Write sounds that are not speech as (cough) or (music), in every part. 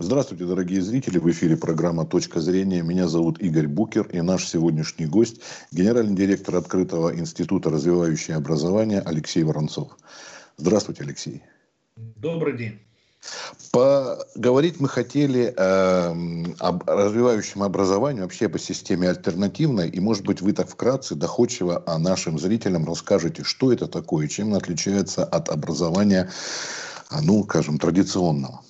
Здравствуйте, дорогие зрители. В эфире программа «Точка зрения». Меня зовут Игорь Букер и наш сегодняшний гость – генеральный директор Открытого института развивающее образование Алексей Воронцов. Здравствуйте, Алексей. Добрый день. Поговорить мы хотели э, об развивающем образовании, вообще по системе альтернативной. И, может быть, вы так вкратце, доходчиво о нашим зрителям расскажете, что это такое, чем оно отличается от образования, ну, скажем, традиционного.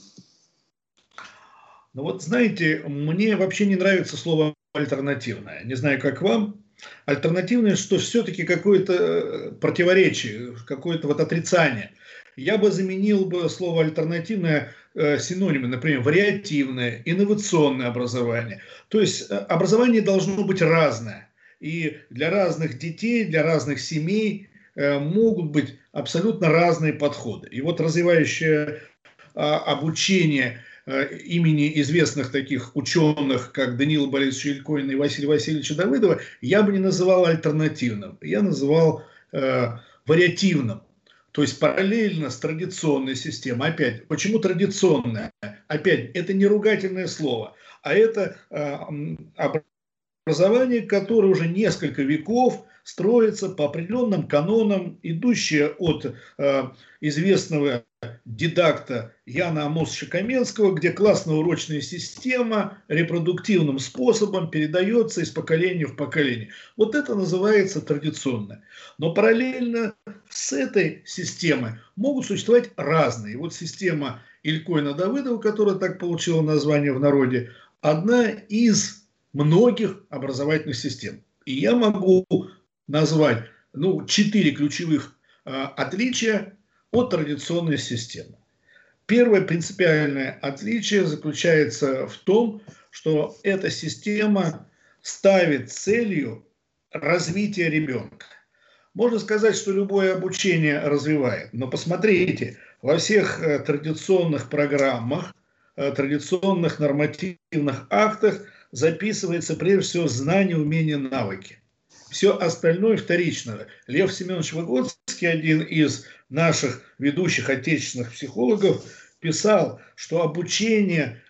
Ну вот, знаете, мне вообще не нравится слово альтернативное. Не знаю, как вам. Альтернативное, что все-таки какое-то э, противоречие, какое-то вот отрицание. Я бы заменил бы слово альтернативное э, синонимы, например, вариативное, инновационное образование. То есть э, образование должно быть разное. И для разных детей, для разных семей э, могут быть абсолютно разные подходы. И вот развивающее э, обучение имени известных таких ученых, как Данила Борисовича Илькоина и Василия Васильевича Давыдова, я бы не называл альтернативным, я называл э, вариативным. То есть параллельно с традиционной системой. Опять, почему традиционная? Опять, это не ругательное слово, а это э, образование, которое уже несколько веков строится по определенным канонам, идущие от э, известного дидакта Яна Амосовича Каменского, где классно-урочная система репродуктивным способом передается из поколения в поколение. Вот это называется традиционно. Но параллельно с этой системой могут существовать разные. Вот система Илькоина Давыдова, которая так получила название в народе, одна из многих образовательных систем. И я могу назвать ну, четыре ключевых э, отличия от традиционной системы. Первое принципиальное отличие заключается в том, что эта система ставит целью развитие ребенка. Можно сказать, что любое обучение развивает, но посмотрите, во всех э, традиционных программах, э, традиционных нормативных актах записывается прежде всего знание, умения, навыки. Все остальное вторично. Лев Семенович Выгодский, один из наших ведущих отечественных психологов, писал, что обучение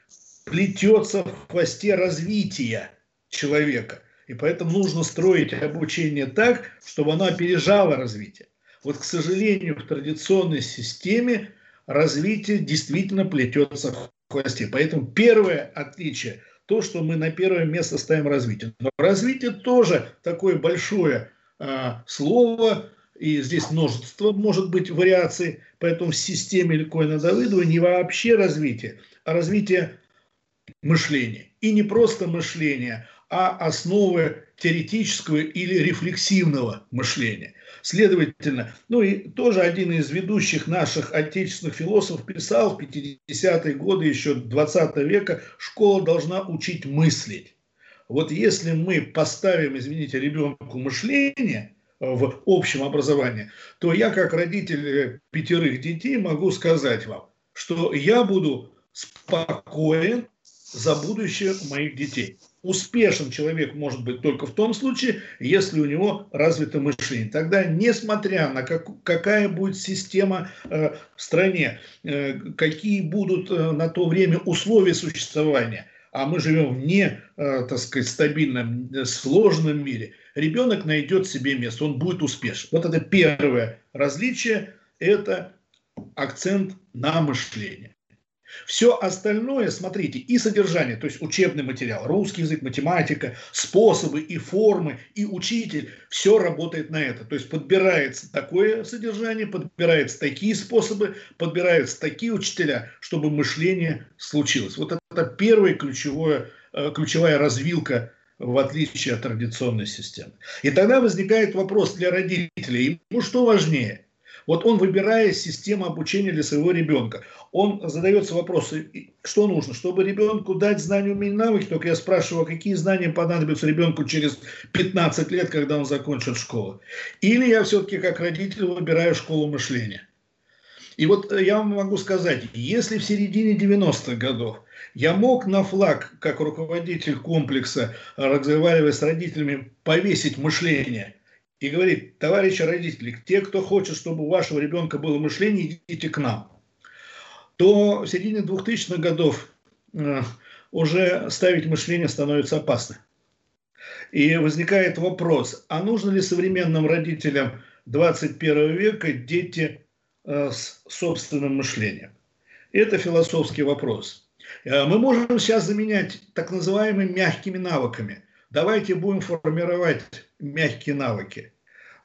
плетется в хвосте развития человека. И поэтому нужно строить обучение так, чтобы оно опережало развитие. Вот, к сожалению, в традиционной системе развитие действительно плетется в хвосте. Поэтому первое отличие – то, что мы на первое место ставим развитие. Но развитие тоже такое большое э, слово, и здесь множество может быть вариаций, поэтому в системе Ликоина Давыдова не вообще развитие, а развитие мышления. И не просто мышления, а основы теоретического или рефлексивного мышления. Следовательно, ну и тоже один из ведущих наших отечественных философов писал в 50-е годы еще 20 века, школа должна учить мыслить. Вот если мы поставим, извините, ребенку мышление в общем образовании, то я как родитель пятерых детей могу сказать вам, что я буду спокоен за будущее моих детей. Успешен человек может быть только в том случае, если у него развито мышление. Тогда, несмотря на как, какая будет система э, в стране, э, какие будут э, на то время условия существования, а мы живем в не, э, так сказать, стабильном, э, сложном мире, ребенок найдет себе место, он будет успешен. Вот это первое различие, это акцент на мышление. Все остальное, смотрите, и содержание, то есть учебный материал, русский язык, математика, способы и формы, и учитель, все работает на это. То есть подбирается такое содержание, подбираются такие способы, подбираются такие учителя, чтобы мышление случилось. Вот это первая ключевая, э, ключевая развилка в отличие от традиционной системы. И тогда возникает вопрос для родителей, ему что важнее – вот он, выбирая систему обучения для своего ребенка, он задается вопросом, что нужно, чтобы ребенку дать знания, умения, навыки, только я спрашиваю, какие знания понадобятся ребенку через 15 лет, когда он закончит школу. Или я все-таки как родитель выбираю школу мышления. И вот я вам могу сказать, если в середине 90-х годов я мог на флаг, как руководитель комплекса, разговаривая с родителями, повесить мышление – и говорит, товарищи родители, те, кто хочет, чтобы у вашего ребенка было мышление, идите к нам. То в середине 2000-х годов э, уже ставить мышление становится опасно. И возникает вопрос, а нужно ли современным родителям 21 века дети э, с собственным мышлением? Это философский вопрос. Э, мы можем сейчас заменять так называемыми мягкими навыками. Давайте будем формировать мягкие навыки.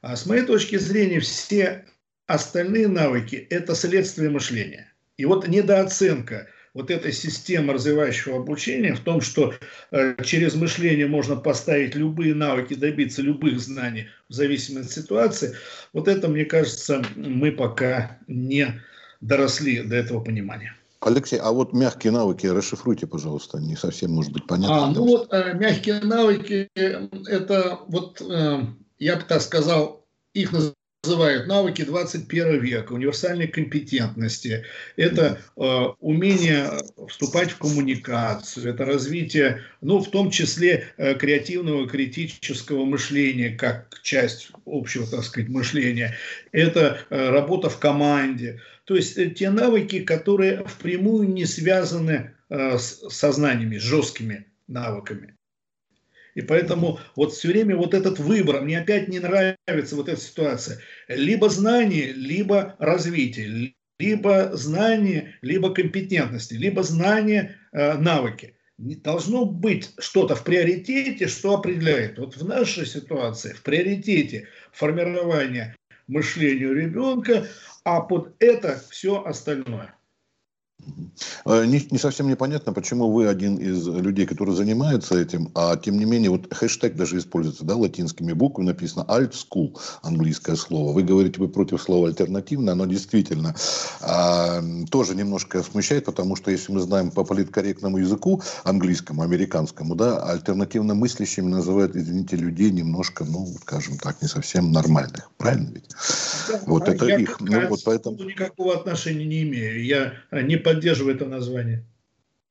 А с моей точки зрения, все остальные навыки – это следствие мышления. И вот недооценка вот этой системы развивающего обучения в том, что э, через мышление можно поставить любые навыки, добиться любых знаний в зависимости от ситуации, вот это, мне кажется, мы пока не доросли до этого понимания. Алексей, а вот мягкие навыки расшифруйте, пожалуйста, не совсем может быть понятно. А, ну вот э, мягкие навыки, э, это вот, э, я бы так сказал, их называют навыки 21 века, универсальной компетентности. Это э, умение вступать в коммуникацию, это развитие, ну, в том числе э, креативного, критического мышления, как часть общего, так сказать, мышления. Это э, работа в команде. То есть э, те навыки, которые впрямую не связаны э, с сознаниями, с жесткими навыками. И поэтому вот все время вот этот выбор, мне опять не нравится вот эта ситуация. Либо знание, либо развитие, либо знание, либо компетентности, либо знание, э, навыки. Должно быть что-то в приоритете, что определяет. Вот в нашей ситуации в приоритете формирования мышления ребенка, а под это все остальное. Э, не, не совсем непонятно, почему вы один из людей, который занимается этим, а тем не менее, вот хэштег даже используется, да, латинскими буквами написано alt school, английское слово. Вы говорите, вы против слова альтернативно, оно действительно а, тоже немножко смущает, потому что если мы знаем по политкорректному языку, английскому, американскому, да, альтернативно мыслящими называют, извините, людей немножко, ну, скажем так, не совсем нормальных. Правильно ведь? Да, вот это я их. Ну, вот поэтому... никакого отношения не имею. Я не поддерживаю это название.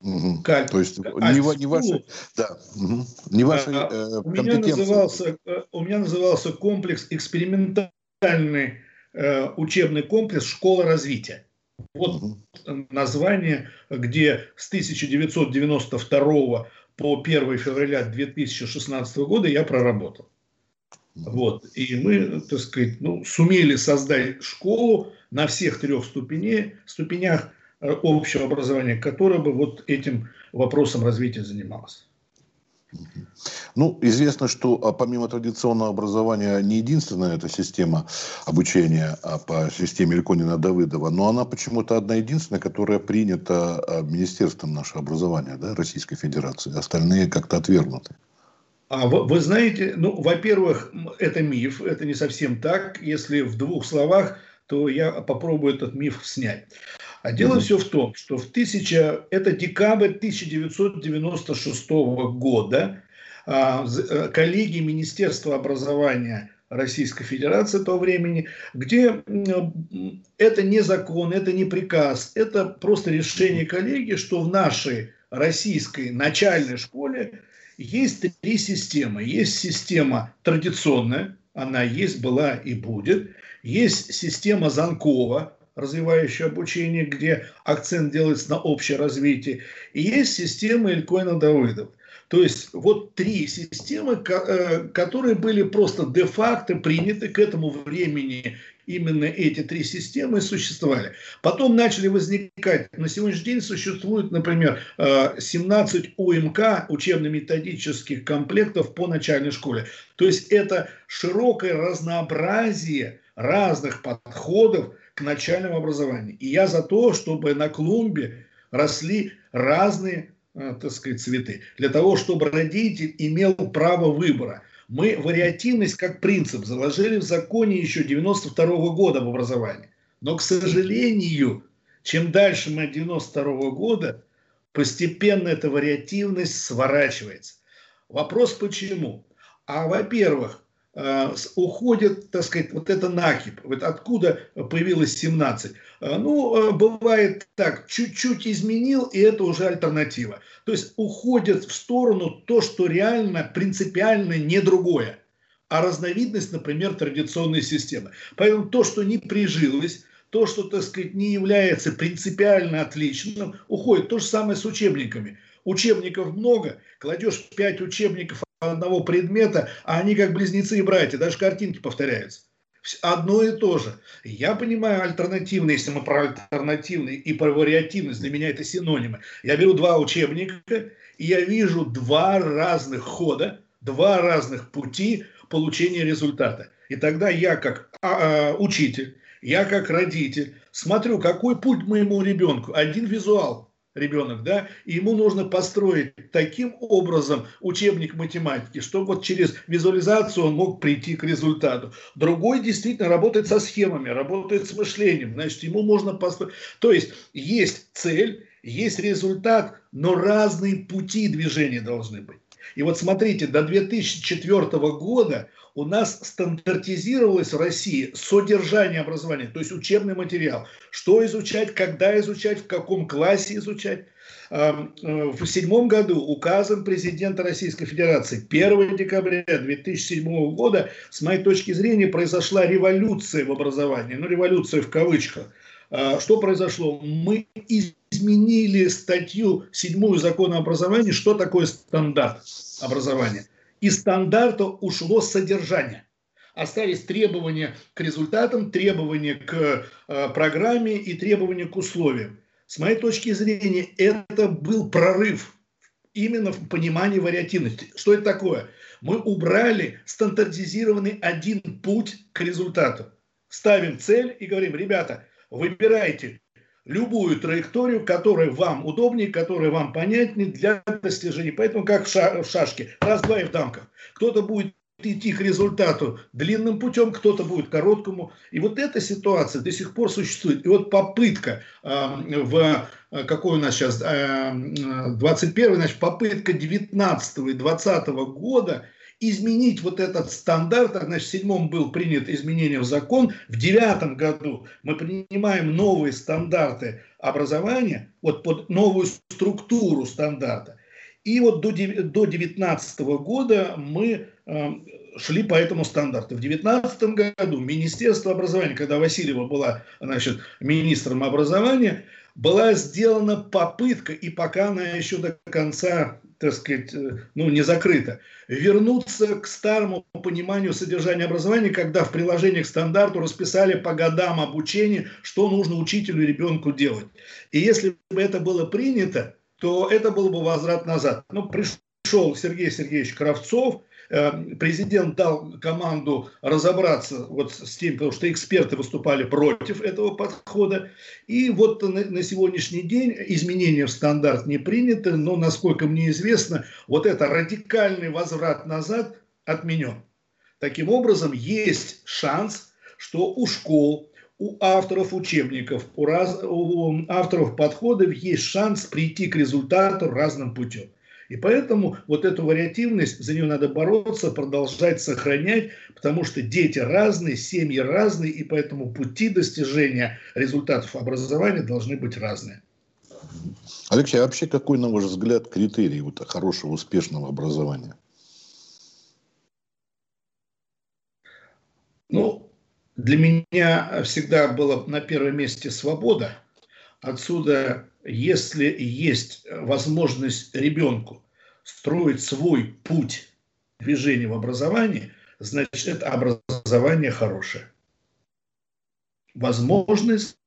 Угу. Как? То есть а, не, не ваши, да, угу. не ваши а, э, у, меня назывался, э, у меня назывался комплекс экспериментальный э, учебный комплекс «Школа развития». Вот угу. название, где с 1992 по 1 февраля 2016 года я проработал. Вот. И мы, так сказать, ну, сумели создать школу на всех трех ступенях, ступенях общего образования, которое бы вот этим вопросом развития занималось. Ну, известно, что а, помимо традиционного образования не единственная эта система обучения а по системе Ильконина-Давыдова, но она почему-то одна единственная, которая принята а, Министерством нашего образования да, Российской Федерации. Остальные как-то отвергнуты. А вы, вы знаете, ну, во-первых, это миф, это не совсем так. Если в двух словах, то я попробую этот миф снять. А дело все в том, что в 1000, это декабрь 1996 года а, э, коллеги Министерства образования Российской Федерации того времени, где это не закон, это не приказ, это просто решение коллеги, что в нашей российской начальной школе есть три системы. Есть система традиционная, она есть, была и будет. Есть система Занкова, развивающее обучение, где акцент делается на общее развитие. И есть система Илькоина Давыдов. То есть вот три системы, э, которые были просто де-факто приняты к этому времени. Именно эти три системы существовали. Потом начали возникать, на сегодняшний день существует, например, 17 э, УМК, учебно-методических комплектов по начальной школе. То есть это широкое разнообразие разных подходов к начальному образованию. И я за то, чтобы на клумбе росли разные, э, так сказать, цветы. Для того, чтобы родитель имел право выбора. Мы вариативность как принцип заложили в законе еще 92 -го года в образовании. Но, к сожалению, чем дальше мы от 92 -го года, постепенно эта вариативность сворачивается. Вопрос почему? А во-первых, уходит, так сказать, вот это накип. Вот откуда появилось 17? Э, ну, э, бывает так, чуть-чуть изменил, и это уже альтернатива. То есть уходит в сторону то, что реально принципиально не другое, а разновидность, например, традиционной системы. Поэтому то, что не прижилось, то, что, так сказать, не является принципиально отличным, уходит. То же самое с учебниками. Учебников много, кладешь 5 учебников одного предмета, а они как близнецы и братья, даже картинки повторяются. Одно и то же. Я понимаю альтернативный, если мы про альтернативный и про вариативность, для меня это синонимы. Я беру два учебника, и я вижу два разных хода, два разных пути получения результата. И тогда я как а, а, учитель, я как родитель смотрю, какой путь моему ребенку. Один визуал, ребенок, да, и ему нужно построить таким образом учебник математики, чтобы вот через визуализацию он мог прийти к результату. Другой действительно работает со схемами, работает с мышлением, значит, ему можно построить. То есть есть цель, есть результат, но разные пути движения должны быть. И вот смотрите, до 2004 года у нас стандартизировалось в России содержание образования, то есть учебный материал. Что изучать, когда изучать, в каком классе изучать. Э, в седьмом году указом президента Российской Федерации 1 декабря 2007 года, с моей точки зрения, произошла революция в образовании. Ну, революция в кавычках. А, что произошло? Мы изменили статью седьмую закона образования, что такое стандарт образования из стандарта ушло содержание. Остались требования к результатам, требования к э, программе и требования к условиям. С моей точки зрения, это был прорыв именно в понимании вариативности. Что это такое? Мы убрали стандартизированный один путь к результату. Ставим цель и говорим, ребята, выбирайте любую траекторию, которая вам удобнее, которая вам понятнее для достижения. Поэтому как в, шашке, раз-два и в дамках. Кто-то будет идти к результату длинным путем, кто-то будет короткому. И вот эта ситуация до сих пор существует. И вот попытка э, в какой у нас сейчас э, 21 значит, попытка 19 и 20 года изменить вот этот стандарт. Значит, в седьмом был принят изменение в закон. В девятом году мы принимаем новые стандарты образования, вот под новую структуру стандарта. И вот до 2019 года мы э, шли по этому стандарту. В 2019 году Министерство образования, когда Васильева была значит, министром образования, была сделана попытка, и пока она еще до конца так сказать, э, ну, не закрыто. Вернуться к старому пониманию содержания образования, когда в приложении к стандарту расписали по годам обучения, что нужно учителю и ребенку делать. И если бы это было принято, то это был бы возврат назад. Ну, пришел Сергей Сергеевич Кравцов, президент дал команду разобраться вот с тем, потому что эксперты выступали против этого подхода. И вот на, на сегодняшний день изменения в стандарт не приняты, но, насколько мне известно, вот это радикальный возврат назад отменен. Таким образом, есть шанс, что у школ, у авторов учебников, у, раз, у авторов подходов есть шанс прийти к результату разным путем. И поэтому вот эту вариативность, за нее надо бороться, продолжать сохранять, потому что дети разные, семьи разные, и поэтому пути достижения результатов образования должны быть разные. Алексей, а вообще какой, на ваш взгляд, критерий вот хорошего, успешного образования? Ну, для меня всегда была на первом месте свобода. Отсюда если есть возможность ребенку строить свой путь движения в образовании, значит, это образование хорошее. Возможность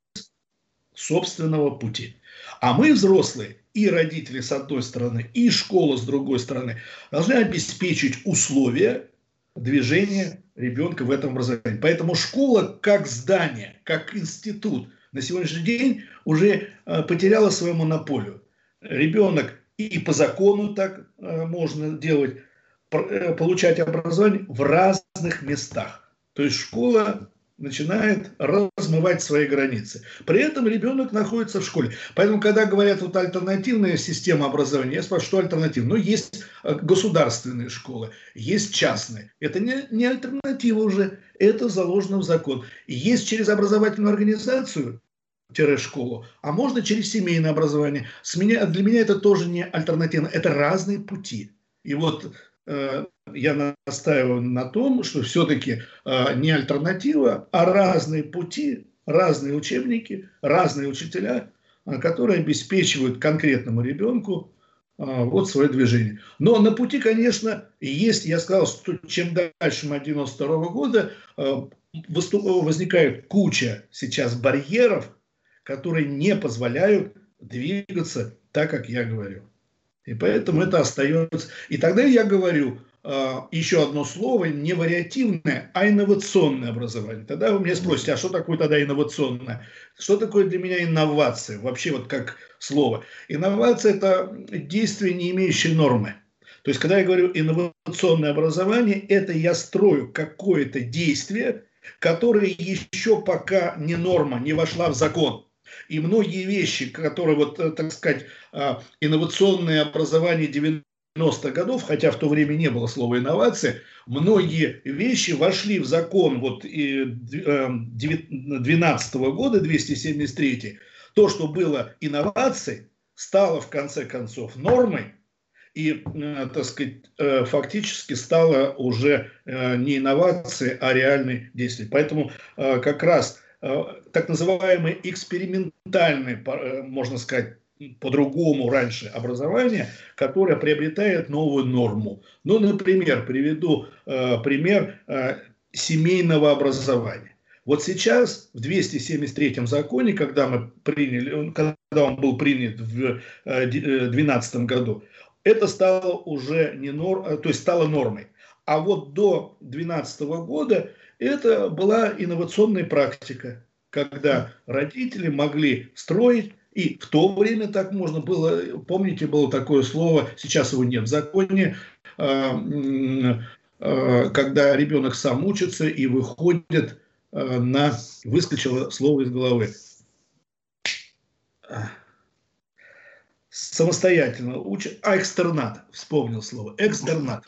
собственного пути. А мы, взрослые, и родители с одной стороны, и школа с другой стороны, должны обеспечить условия движения ребенка в этом образовании. Поэтому школа как здание, как институт – на сегодняшний день уже э, потеряла свою монополию. Ребенок и по закону так э, можно делать, э, получать образование в разных местах. То есть школа начинает размывать свои границы. При этом ребенок находится в школе. Поэтому, когда говорят вот альтернативная система образования, я спрашиваю, что альтернатива? Ну, есть государственные школы, есть частные. Это не, не альтернатива уже, это заложено в закон. Есть через образовательную организацию школу, а можно через семейное образование. С меня, для меня это тоже не альтернатива, это разные пути. И вот э, я настаиваю на том, что все-таки э, не альтернатива, а разные пути разные учебники, разные учителя, а, которые обеспечивают конкретному ребенку вот свое движение. Но на пути, конечно, есть, я сказал, что чем дальше мы 92 года, возникает куча сейчас барьеров, которые не позволяют двигаться так, как я говорю. И поэтому это остается. И тогда я говорю, а, еще одно слово, не вариативное, а инновационное образование. Тогда вы меня спросите, а что такое тогда инновационное? Что такое для меня инновация? Вообще вот как слово. Инновация – это действие, не имеющее нормы. То есть, когда я говорю инновационное образование, это я строю какое-то действие, которое еще пока не норма, не вошла в закон. И многие вещи, которые, вот, э, так сказать, а, инновационное образование 90-х годов, хотя в то время не было слова инновации, многие вещи вошли в закон вот 12 э, года, 273 то, что было инновацией, стало в конце концов нормой, и, э, так сказать, фактически стало уже не инновацией, а реальной действием. Поэтому как раз так называемые экспериментальные, можно сказать, по-другому раньше образование, которое приобретает новую норму. Ну, например, приведу э, пример э, семейного образования. Вот сейчас в 273-м законе, когда мы приняли, когда он был принят в 2012 э, году, это стало уже не норм, э, то есть стало нормой. А вот до 2012 года это была инновационная практика, когда родители могли строить и в то время так можно было, помните, было такое слово, сейчас его нет в законе, а, а, когда ребенок сам учится и выходит а, на... Выскочило слово из головы. Самостоятельно учат. А, экстернат. Вспомнил слово. Экстернат.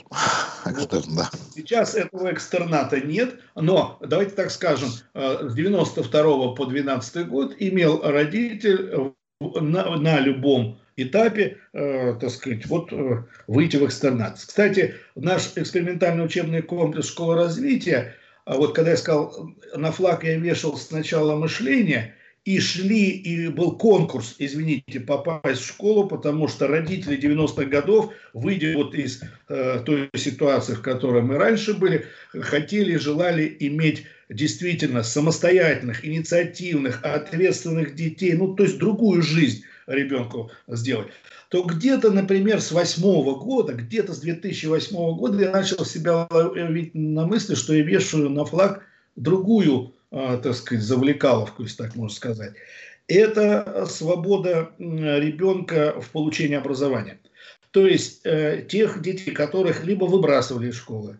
Экстернат. Сейчас этого экстерната нет, но давайте так скажем, с 92 по 12 год имел родитель на, на любом этапе, э, так сказать, вот э, выйти в экстернат. Кстати, наш экспериментальный учебный комплекс «Школа развития», а вот когда я сказал, на флаг я вешал сначала мышление, и шли, и был конкурс, извините, попасть в школу, потому что родители 90-х годов, выйдя вот из э, той ситуации, в которой мы раньше были, хотели, желали иметь действительно самостоятельных, инициативных, ответственных детей, ну, то есть другую жизнь ребенку сделать, то где-то, например, с восьмого года, где-то с 2008 года я начал себя ловить на мысли, что я вешаю на флаг другую, так сказать, завлекаловку, если так можно сказать. Это свобода ребенка в получении образования. То есть э, тех детей, которых либо выбрасывали из школы,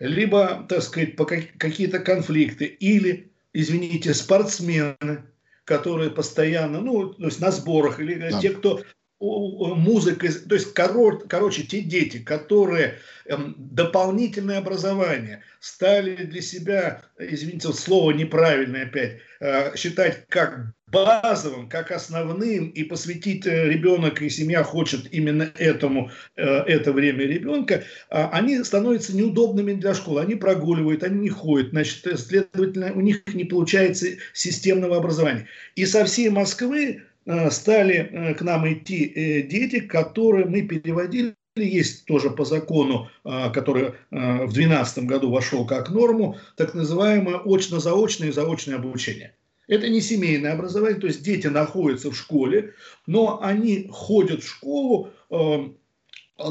либо, так сказать, по какие-то конфликты, или, извините, спортсмены, которые постоянно, ну, то есть на сборах, или да. те, кто музыка, то есть, короче, короче, те дети, которые эм, дополнительное образование стали для себя, извините, слово неправильное опять, э, считать как базовым, как основным, и посвятить э, ребенок и семья хочет именно этому, э, это время ребенка, э, они становятся неудобными для школы, они прогуливают, они не ходят, значит, следовательно, у них не получается системного образования. И со всей Москвы стали э, к нам идти э, дети, которые мы переводили есть тоже по закону, который в 2012 году вошел как норму, так называемое очно-заочное и заочное обучение. Это не семейное образование, то есть дети находятся в школе, но они ходят в школу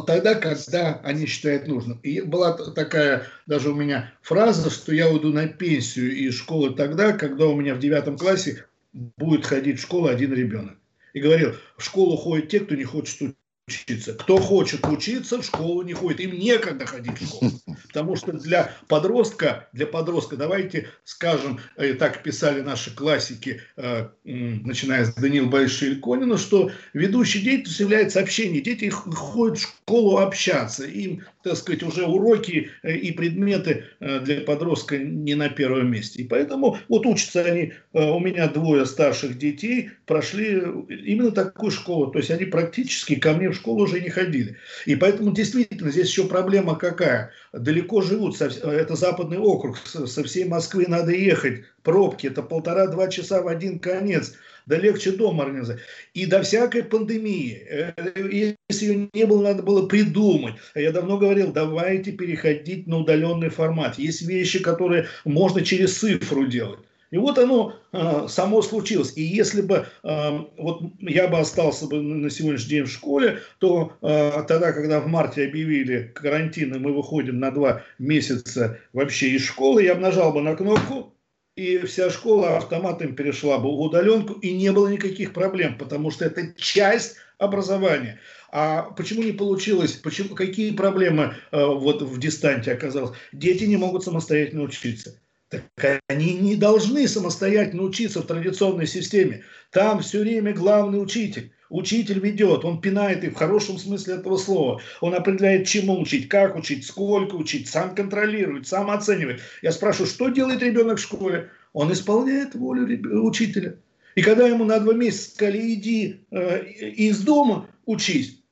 тогда, когда они считают нужным. И была такая даже у меня фраза, что я уйду на пенсию из школы тогда, когда у меня в девятом классе будет ходить в школу один ребенок. И говорил, в школу ходят те, кто не хочет учиться. Кто хочет учиться, в школу не ходит. Им некогда ходить в школу. (laughs) Потому что для подростка, для подростка, давайте скажем, э, так писали наши классики, э, начиная с Даниила Борисовича Ильконина, что ведущей деятельностью является общение. Дети ходят в школу общаться. Им так сказать, уже уроки э, и предметы э, для подростка не на первом месте. И поэтому вот учатся они, э, у меня двое старших детей прошли именно такую школу, то есть они практически ко мне в школу уже не ходили. И поэтому действительно здесь еще проблема какая? Далеко живут, это западный округ, со всей Москвы надо ехать, пробки, это полтора-два часа в один конец – да легче дома организовать. И до всякой пандемии, э, если ее не было, надо было придумать. Я давно говорил, давайте переходить на удаленный формат. Есть вещи, которые можно через цифру делать. И вот оно э, само случилось. И если бы э, вот я бы остался бы на сегодняшний день в школе, то тогда, когда в марте объявили карантин, и мы выходим на два месяца вообще из школы, я бы нажал бы на кнопку, и вся школа автоматом перешла бы в удаленку, и не было никаких проблем, потому что это часть образования. А почему не получилось? Почему, какие проблемы э, вот в дистанте оказалось? Дети не могут самостоятельно учиться. Так они не должны самостоятельно учиться в традиционной системе. Там все время главный учитель. Учитель ведет, он пинает их в хорошем смысле этого слова. Он определяет, чему учить, как учить, сколько учить, сам контролирует, сам оценивает. Я спрашиваю, что делает ребенок в школе? Он исполняет волю учителя. И когда ему на два месяца сказали, иди э, из дома учись,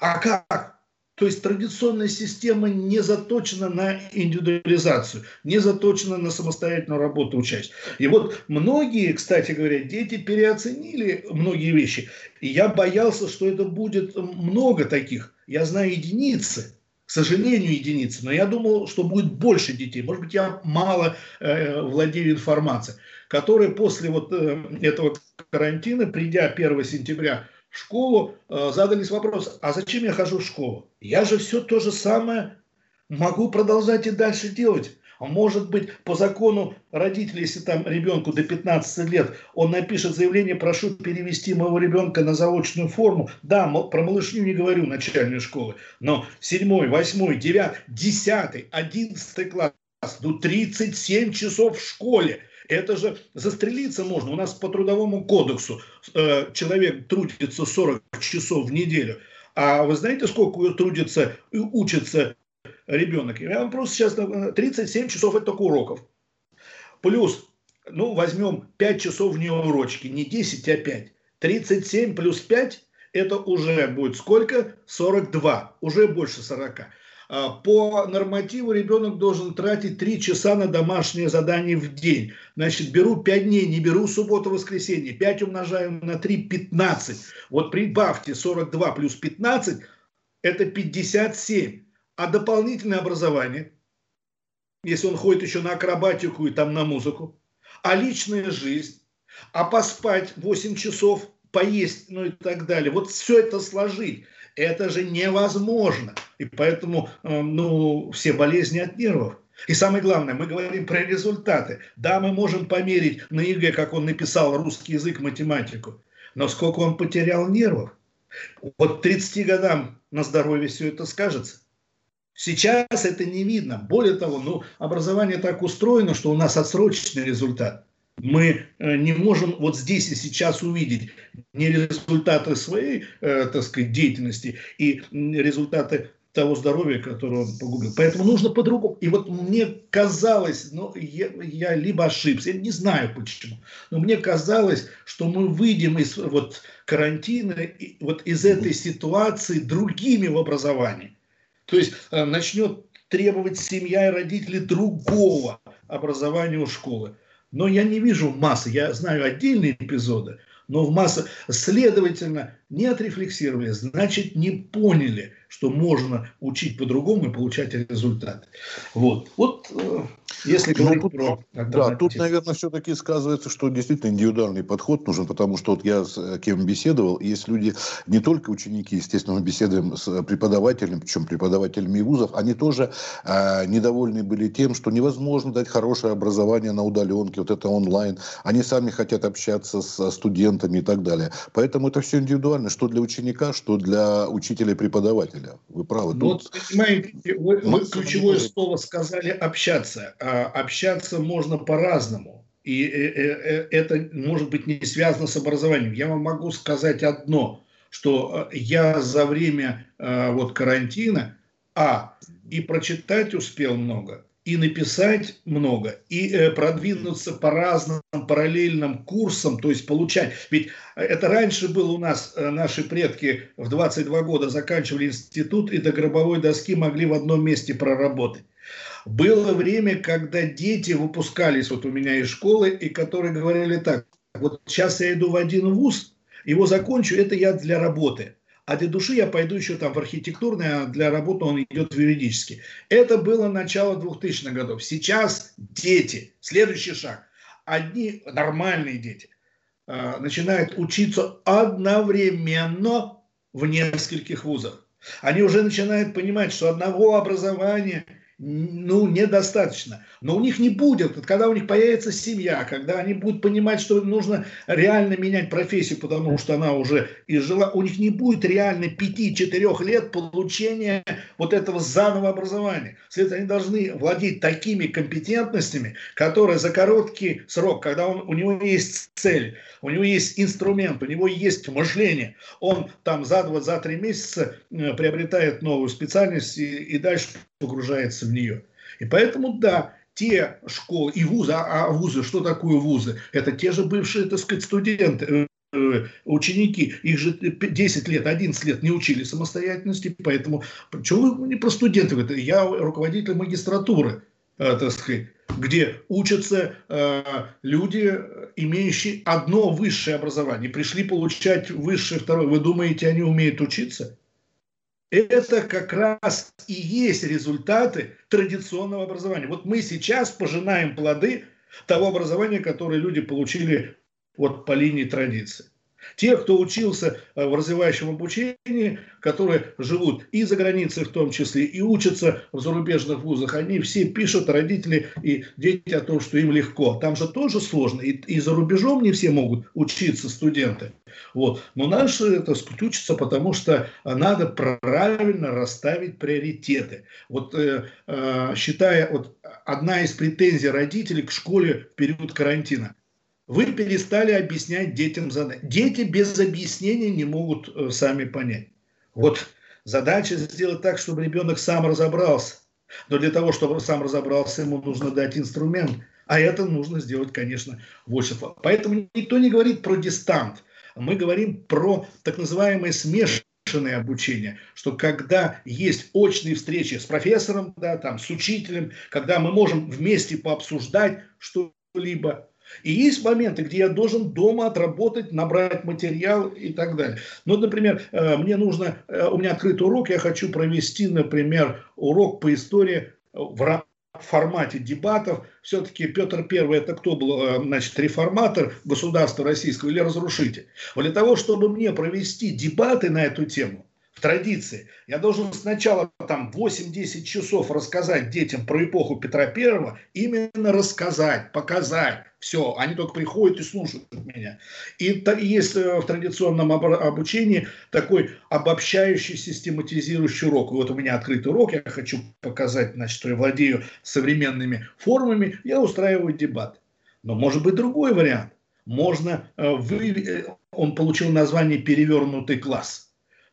а как? То есть традиционная система не заточена на индивидуализацию, не заточена на самостоятельную работу учащихся. И вот многие, кстати говоря, дети переоценили многие вещи. И я боялся, что это будет много таких. Я знаю единицы, к сожалению, единицы, но я думал, что будет больше детей. Может быть, я мало э, владею информацией, которые после вот э, этого карантина, придя 1 сентября школу, э, задались вопрос, а зачем я хожу в школу? Я же все то же самое могу продолжать и дальше делать. А может быть, по закону родителей, если там ребенку до 15 лет, он напишет заявление, прошу перевести моего ребенка на заочную форму. Да, про малышню не говорю, начальной школы, но 7, 8, 9, 10, 11 класс, ну 37 часов в школе – это же застрелиться можно. У нас по трудовому кодексу э, человек трудится 40 часов в неделю. А вы знаете, сколько трудится и учится ребенок? Я вам просто сейчас 37 часов это только уроков. Плюс, ну, возьмем 5 часов вне урочки, не 10, а 5. 37 плюс 5 это уже будет сколько? 42, уже больше 40. А, по нормативу ребенок должен тратить 3 часа на домашнее задание в день. Значит, беру 5 дней, не беру субботу-воскресенье. 5 умножаем на 3, 15. Вот прибавьте 42 плюс 15, это 57. А дополнительное образование, если он ходит еще на акробатику и там на музыку, а личная жизнь, а поспать 8 часов, поесть, ну и так далее. Вот все это сложить. Это же невозможно. И поэтому э, ну, все болезни от нервов. И самое главное, мы говорим про результаты. Да, мы можем померить на ЕГЭ, как он написал русский язык, математику, но сколько он потерял нервов. Вот 30 годам на здоровье все это скажется. Сейчас это не видно. Более того, ну, образование так устроено, что у нас отсроченный результат мы э, не можем вот здесь и сейчас увидеть не результаты своей, э, так сказать, деятельности и результаты того здоровья, которое он погубил. Поэтому нужно по-другому. И вот мне казалось, ну, я, я либо ошибся, я не знаю почему, но мне казалось, что мы выйдем из вот карантина, вот из этой ситуации другими в образовании. То есть э, начнет требовать семья и родители другого образования у школы. Но я не вижу массы, я знаю отдельные эпизоды, но в масса, следовательно, не отрефлексировали, значит, не поняли, что можно учить по-другому и получать результаты. Вот, вот э, если ну, говорить тут, про... Да, тут, наверное, все-таки сказывается, что действительно индивидуальный подход нужен, потому что вот я с э, кем беседовал, есть люди, не только ученики, естественно, мы беседуем с преподавателями, причем преподавателями вузов, они тоже э, недовольны были тем, что невозможно дать хорошее образование на удаленке, вот это онлайн, они сами хотят общаться с студентами и так далее. Поэтому это все индивидуально, что для ученика, что для учителя и преподавателя. Вы правы. Тут... Вот, понимаете, вы, вы ключевое слово сказали «общаться». А общаться можно по-разному. И э, э, э, это может быть не связано с образованием. Я вам могу сказать одно, что я за время вот карантина а, и прочитать успел много, и написать много, и э, продвинуться по разным параллельным курсам, то есть получать. Ведь это раньше было у нас, э, наши предки в 22 года заканчивали институт и до гробовой доски могли в одном месте проработать. Было время, когда дети выпускались вот у меня из школы, и которые говорили так, вот сейчас я иду в один вуз, его закончу, это я для работы а для души я пойду еще там в архитектурный, а для работы он идет в юридический. Это было начало 2000-х годов. Сейчас дети, следующий шаг, одни нормальные дети э, начинают учиться одновременно в нескольких вузах. Они уже начинают понимать, что одного образования – ну, недостаточно. Но у них не будет, когда у них появится семья, когда они будут понимать, что нужно реально менять профессию, потому что она уже изжила, у них не будет реально 5-4 лет получения вот этого заново образования. Следовательно, они должны владеть такими компетентностями, которые за короткий срок, когда он, у него есть цель, у него есть инструмент, у него есть мышление, он там за 2-3 за месяца э, приобретает новую специальность и, и дальше погружается в нее. И поэтому, да, те школы и вузы, а, а вузы, что такое вузы? Это те же бывшие, так сказать, студенты, э, ученики, их же 10 лет, 11 лет не учили самостоятельности, поэтому, почему вы не про студентов, это я руководитель магистратуры, э, так сказать, где учатся э, люди, имеющие одно высшее образование, пришли получать высшее второе. Вы думаете, они умеют учиться? Это как раз и есть результаты традиционного образования. Вот мы сейчас пожинаем плоды того образования, которое люди получили вот по линии традиции. Те, кто учился э, в развивающем обучении, которые живут и за границей в том числе, и учатся в зарубежных вузах, они все пишут, родители и дети, о том, что им легко. Там же тоже сложно. И, и за рубежом не все могут учиться студенты. Вот. Но наши, так сказать, учатся, потому что надо правильно расставить приоритеты. Вот э, э, считая, вот одна из претензий родителей к школе в период карантина – вы перестали объяснять детям задания. Дети без объяснения не могут э, сами понять. Вот задача сделать так, чтобы ребенок сам разобрался. Но для того, чтобы он сам разобрался, ему нужно дать инструмент. А это нужно сделать, конечно, в обществе. Поэтому никто не говорит про дистант. Мы говорим про так называемое смешанное обучение, что когда есть очные встречи с профессором, да, там, с учителем, когда мы можем вместе пообсуждать что-либо, и есть моменты, где я должен дома отработать, набрать материал и так далее. Ну, например, э, мне нужно, э, у меня открытый урок, я хочу провести, например, урок по истории в формате дебатов. Все-таки Петр I это кто был, э, значит, реформатор государства российского или разрушитель? Для того, чтобы мне провести дебаты на эту тему, в традиции. Я должен сначала там 8-10 часов рассказать детям про эпоху Петра Первого, именно рассказать, показать, все, они только приходят и слушают меня. И есть э, в традиционном обучении такой обобщающий, систематизирующий урок. вот у меня открытый урок, я хочу показать, значит, что я владею современными формами, я устраиваю дебат. Но может быть другой вариант. Можно, э, вы, э, он получил название «перевернутый класс».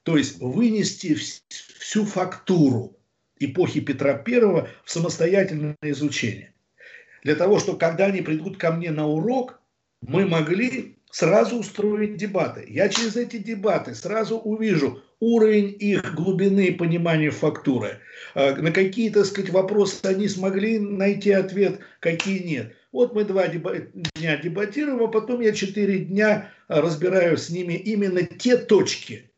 То есть вынести всю фактуру эпохи Петра Первого в самостоятельное изучение для того, чтобы когда они придут ко мне на урок, мы могли сразу устроить дебаты. Я через эти дебаты сразу увижу уровень их глубины понимания фактуры. А, на какие, так сказать, вопросы они смогли найти ответ, какие нет. Вот мы два дня дебатируем, а потом я четыре дня разбираю с ними именно те точки,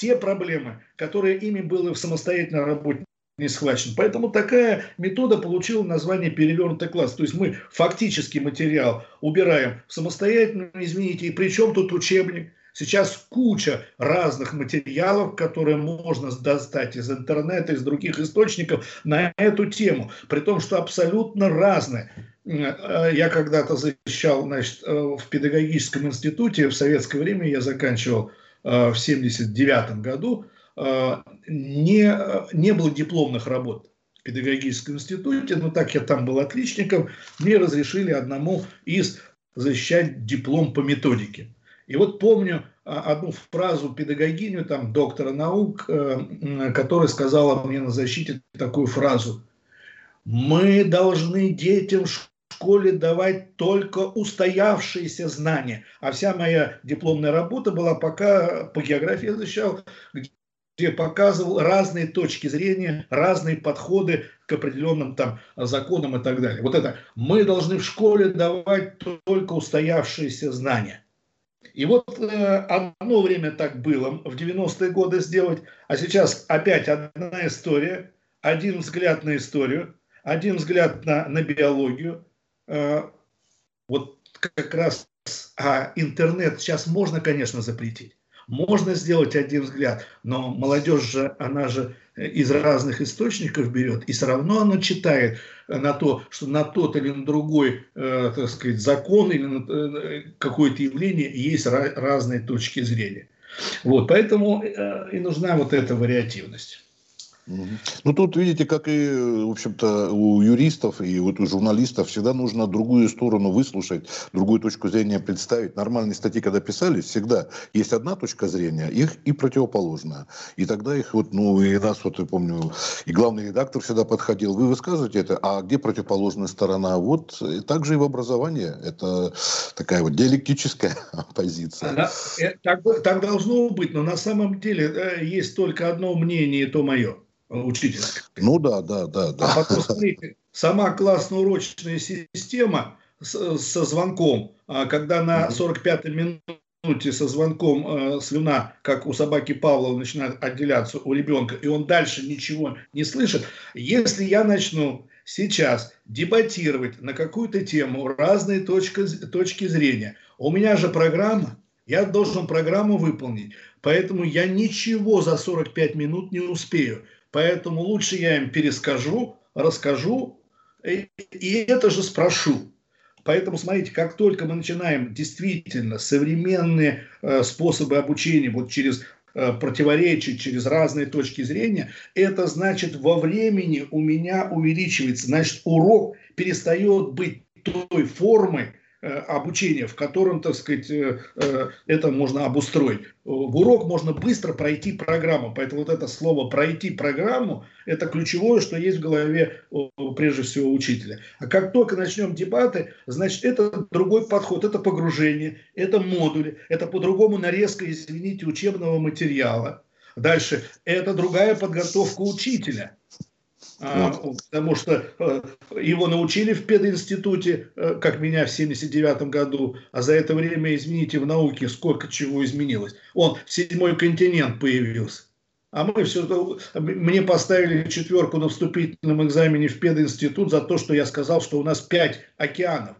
те проблемы, которые ими было в самостоятельной работе не схвачен. Поэтому такая метода получила название перевернутый класс. То есть мы фактически материал убираем самостоятельно, извините, и причем тут учебник. Сейчас куча разных материалов, которые можно достать из интернета, из других источников на эту тему, при том, что абсолютно разные. Э, я когда-то защищал значит, э, в педагогическом институте, в советское время я заканчивал в 79 году, Э, не, не было дипломных работ в педагогическом институте, но так я там был отличником, мне разрешили одному из защищать диплом по методике. И вот помню, э, одну фразу педагогиню, там, доктора наук, э, которая сказала мне на защите такую фразу. Мы должны детям школе давать только устоявшиеся знания. А вся моя дипломная работа была пока по географии я защищал, где показывал разные точки зрения, разные подходы к определенным там законам и так далее. Вот это мы должны в школе давать только устоявшиеся знания. И вот э, одно время так было, в 90-е годы сделать, а сейчас опять одна история, один взгляд на историю, один взгляд на, на биологию. Э, вот как раз а интернет сейчас можно, конечно, запретить. Можно сделать один взгляд, но молодежь же, она же из разных источников берет, и все равно она читает на то, что на тот или на другой, э, так сказать, закон или на э, какое-то явление есть разные точки зрения. Вот, поэтому э, и нужна вот эта вариативность. Ну, тут, видите, как и, в общем-то, у юристов и вот у журналистов всегда нужно другую сторону выслушать, другую точку зрения представить. Нормальные статьи, когда писались, всегда есть одна точка зрения, их и противоположная. И тогда их вот, ну, и нас, вот, я помню, и главный редактор всегда подходил, вы высказываете это, а где противоположная сторона? Вот, и также и в образовании. Это такая вот диалектическая (laughs) позиция. Да, э, так, так должно быть, но на самом деле э, есть только одно мнение, и то мое учительская. Ну да, да, да. да. А потом, смотрите, сама классно-урочная система со звонком, а когда на 45-й минуте со звонком э, слюна, как у собаки Павлова, начинает отделяться у ребенка, и он дальше ничего не слышит, если я начну сейчас дебатировать на какую-то тему разные точки, точки зрения, у меня же программа, я должен программу выполнить, поэтому я ничего за 45 минут не успею. Поэтому лучше я им перескажу, расскажу и, и это же спрошу. Поэтому, смотрите, как только мы начинаем действительно современные э, способы обучения вот через э, противоречия, через разные точки зрения, это значит во времени у меня увеличивается. Значит, урок перестает быть той формой, Э, обучения, в котором, так сказать, э, э, это можно обустроить. Урок можно быстро пройти программу, поэтому вот это слово «пройти программу» – это ключевое, что есть в голове прежде всего учителя. А как только начнем дебаты, значит, это другой подход, это погружение, это модули, это по-другому нарезка, извините, учебного материала. Дальше, это другая подготовка учителя – а, потому что э, его научили в пединституте, э, как меня в 79 году, а за это время, извините, в науке сколько чего изменилось. Он седьмой континент появился. А мы все, мне поставили четверку на вступительном экзамене в пединститут за то, что я сказал, что у нас пять океанов.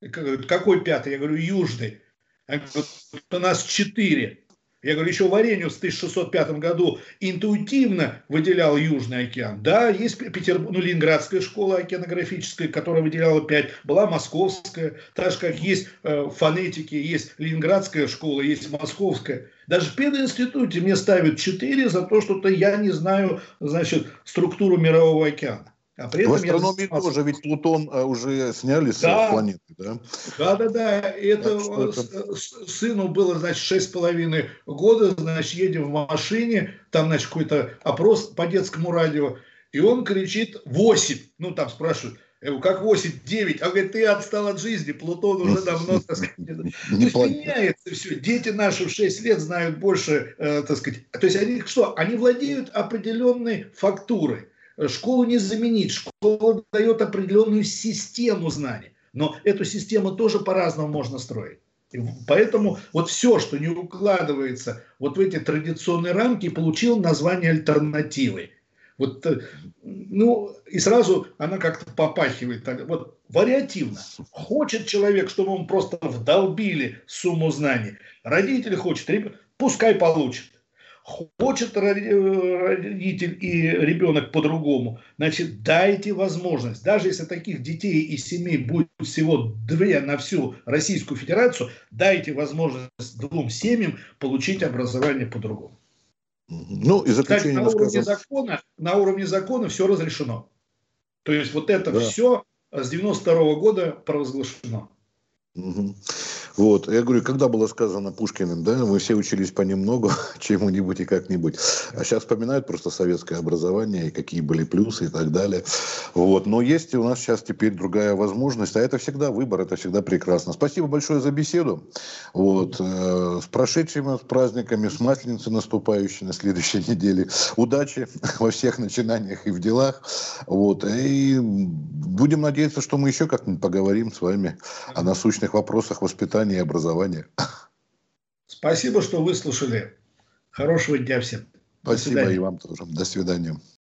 Какой пятый? Я говорю, южный. Я говорю, у нас четыре. Я говорю, еще Варениус в 1605 году интуитивно выделял Южный океан. Да, есть Петербург, ну, Ленинградская школа океанографическая, которая выделяла 5, была Московская, так же, как есть э, фонетики, есть Ленинградская школа, есть Московская. Даже в пединституте мне ставят 4 за то, что-то я не знаю, значит, структуру Мирового океана. А при этом в астрономии я... тоже, ведь Плутон а, уже сняли с да. планеты, да? Да, да, да. Это, это сыну было, значит, шесть с половиной года, значит, едем в машине, там, значит, какой-то опрос по детскому радио, и он кричит 8. Ну, там спрашивают, я говорю, как 8, 9? А говорит, ты отстал от жизни, Плутон уже давно, (laughs) так сказать, то есть меняется все. Дети наши в 6 лет знают больше, э, так сказать, то есть они что? Они владеют определенной фактурой. Школу не заменить. Школа дает определенную систему знаний. Но эту систему тоже по-разному можно строить. И поэтому вот все, что не укладывается вот в эти традиционные рамки, получил название альтернативой. Вот, э, ну, и сразу она как-то попахивает. Вот вариативно. Хочет человек, чтобы ему просто вдолбили сумму знаний. Родители хочет, пускай получит. Хочет родитель и ребенок по-другому, значит, дайте возможность. Даже если таких детей и семей будет всего две на всю Российскую Федерацию, дайте возможность двум семьям получить образование по-другому. Ну, и заключение Кстати, на уровне закона, на уровне закона все разрешено. То есть вот это да. все с 92 -го года провозглашено. Угу. Вот. Я говорю, когда было сказано Пушкиным, да, мы все учились понемногу, (laughs) чему-нибудь и как-нибудь. А сейчас вспоминают просто советское образование, и какие были плюсы и так далее. Вот. Но есть у нас сейчас теперь другая возможность, а это всегда выбор, это всегда прекрасно. Спасибо большое за беседу. Вот. Э, с прошедшими с праздниками, с Масленицей наступающей на следующей неделе. Удачи (laughs) во всех начинаниях и в делах. Вот. И будем надеяться, что мы еще как-нибудь поговорим с вами о насущных вопросах воспитания и образования. Спасибо, что выслушали. Хорошего дня всем. Спасибо и вам тоже. До свидания.